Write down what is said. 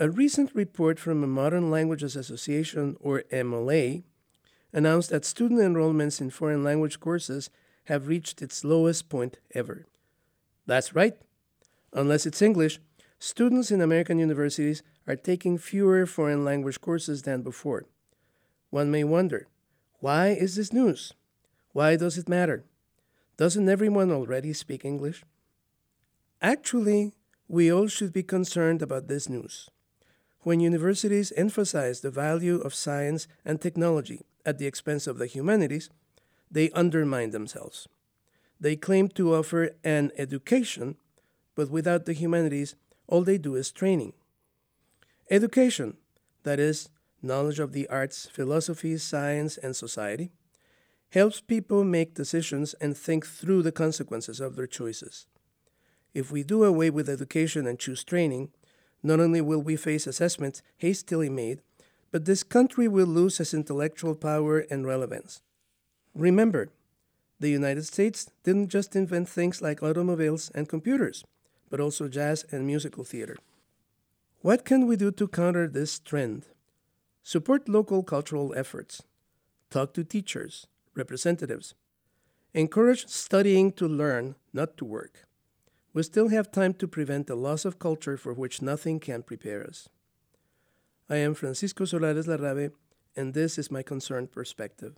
A recent report from the Modern Languages Association, or MLA, announced that student enrollments in foreign language courses have reached its lowest point ever. That's right. Unless it's English, students in American universities are taking fewer foreign language courses than before. One may wonder why is this news? Why does it matter? Doesn't everyone already speak English? Actually, we all should be concerned about this news. When universities emphasize the value of science and technology at the expense of the humanities, they undermine themselves. They claim to offer an education, but without the humanities, all they do is training. Education, that is, knowledge of the arts, philosophy, science, and society, helps people make decisions and think through the consequences of their choices. If we do away with education and choose training, not only will we face assessments hastily made, but this country will lose its intellectual power and relevance. Remember, the United States didn't just invent things like automobiles and computers, but also jazz and musical theater. What can we do to counter this trend? Support local cultural efforts. Talk to teachers, representatives. Encourage studying to learn, not to work. We still have time to prevent the loss of culture for which nothing can prepare us. I am Francisco Solares Larrave, and this is my concerned perspective.